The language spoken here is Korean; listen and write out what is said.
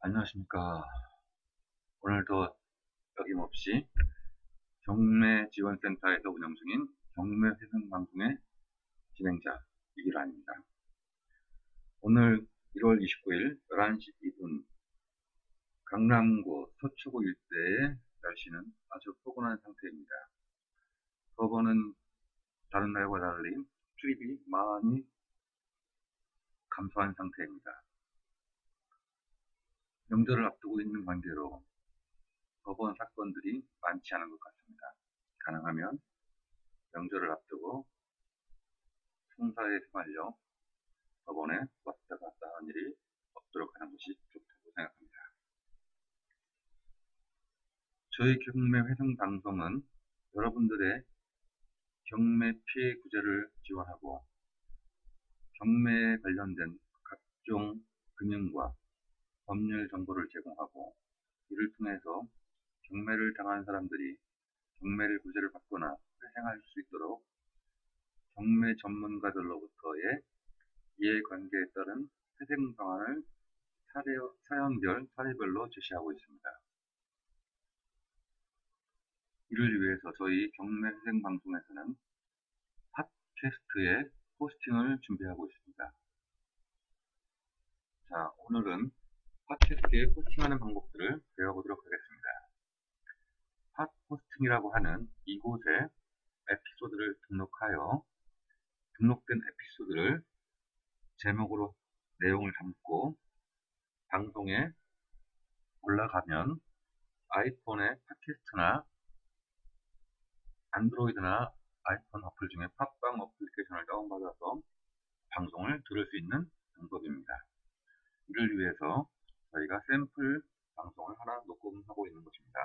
안녕하십니까. 오늘도 어김없이 경매지원센터에서 운영 중인 경매회생방송의 진행자 이기란입니다. 오늘 1월 29일 11시 2분 강남구 서초구 일대의 날씨는 아주 포근한 상태입니다. 법원은 다른 날과 달리 출입이 많이 감소한 상태입니다. 명절을 앞두고 있는 관계로 법원 사건들이 많지 않은 것 같습니다. 가능하면 명절을 앞두고 송사에 휘말려 법원에 왔다 갔다 하는 일이 없도록 하는 것이 좋다고 생각합니다. 저희 경매 회생 방송은 여러분들의 경매 피해 구제를 지원하고 경매에 관련된 각종 금융과 법률 정보를 제공하고 이를 통해서 경매를 당한 사람들이 경매를 구제를 받거나 회생할 수 있도록 경매 전문가들로부터의 이해관계에 따른 회생 방안을 사례, 사연별, 사례별로 제시하고 있습니다. 이를 위해서 저희 경매 회생 방송에서는 팟캐스트의 호스팅을 준비하고 있습니다. 자, 오늘은 팟캐스트에 호스팅하는 방법들을 배워보도록 하겠습니다. 팟 호스팅이라고 하는 이곳에 에피소드를 등록하여 등록된 에피소드를 제목으로 내용을 담고 방송에 올라가면 아이폰의 팟캐스트나 안드로이드나 아이폰 어플 중에 팟빵 어플리케이션을 다운받아서 방송을 들을 수 있는 방법입니다. 이를 위해서 저희가 샘플 방송을 하나 녹음하고 있는 것입니다.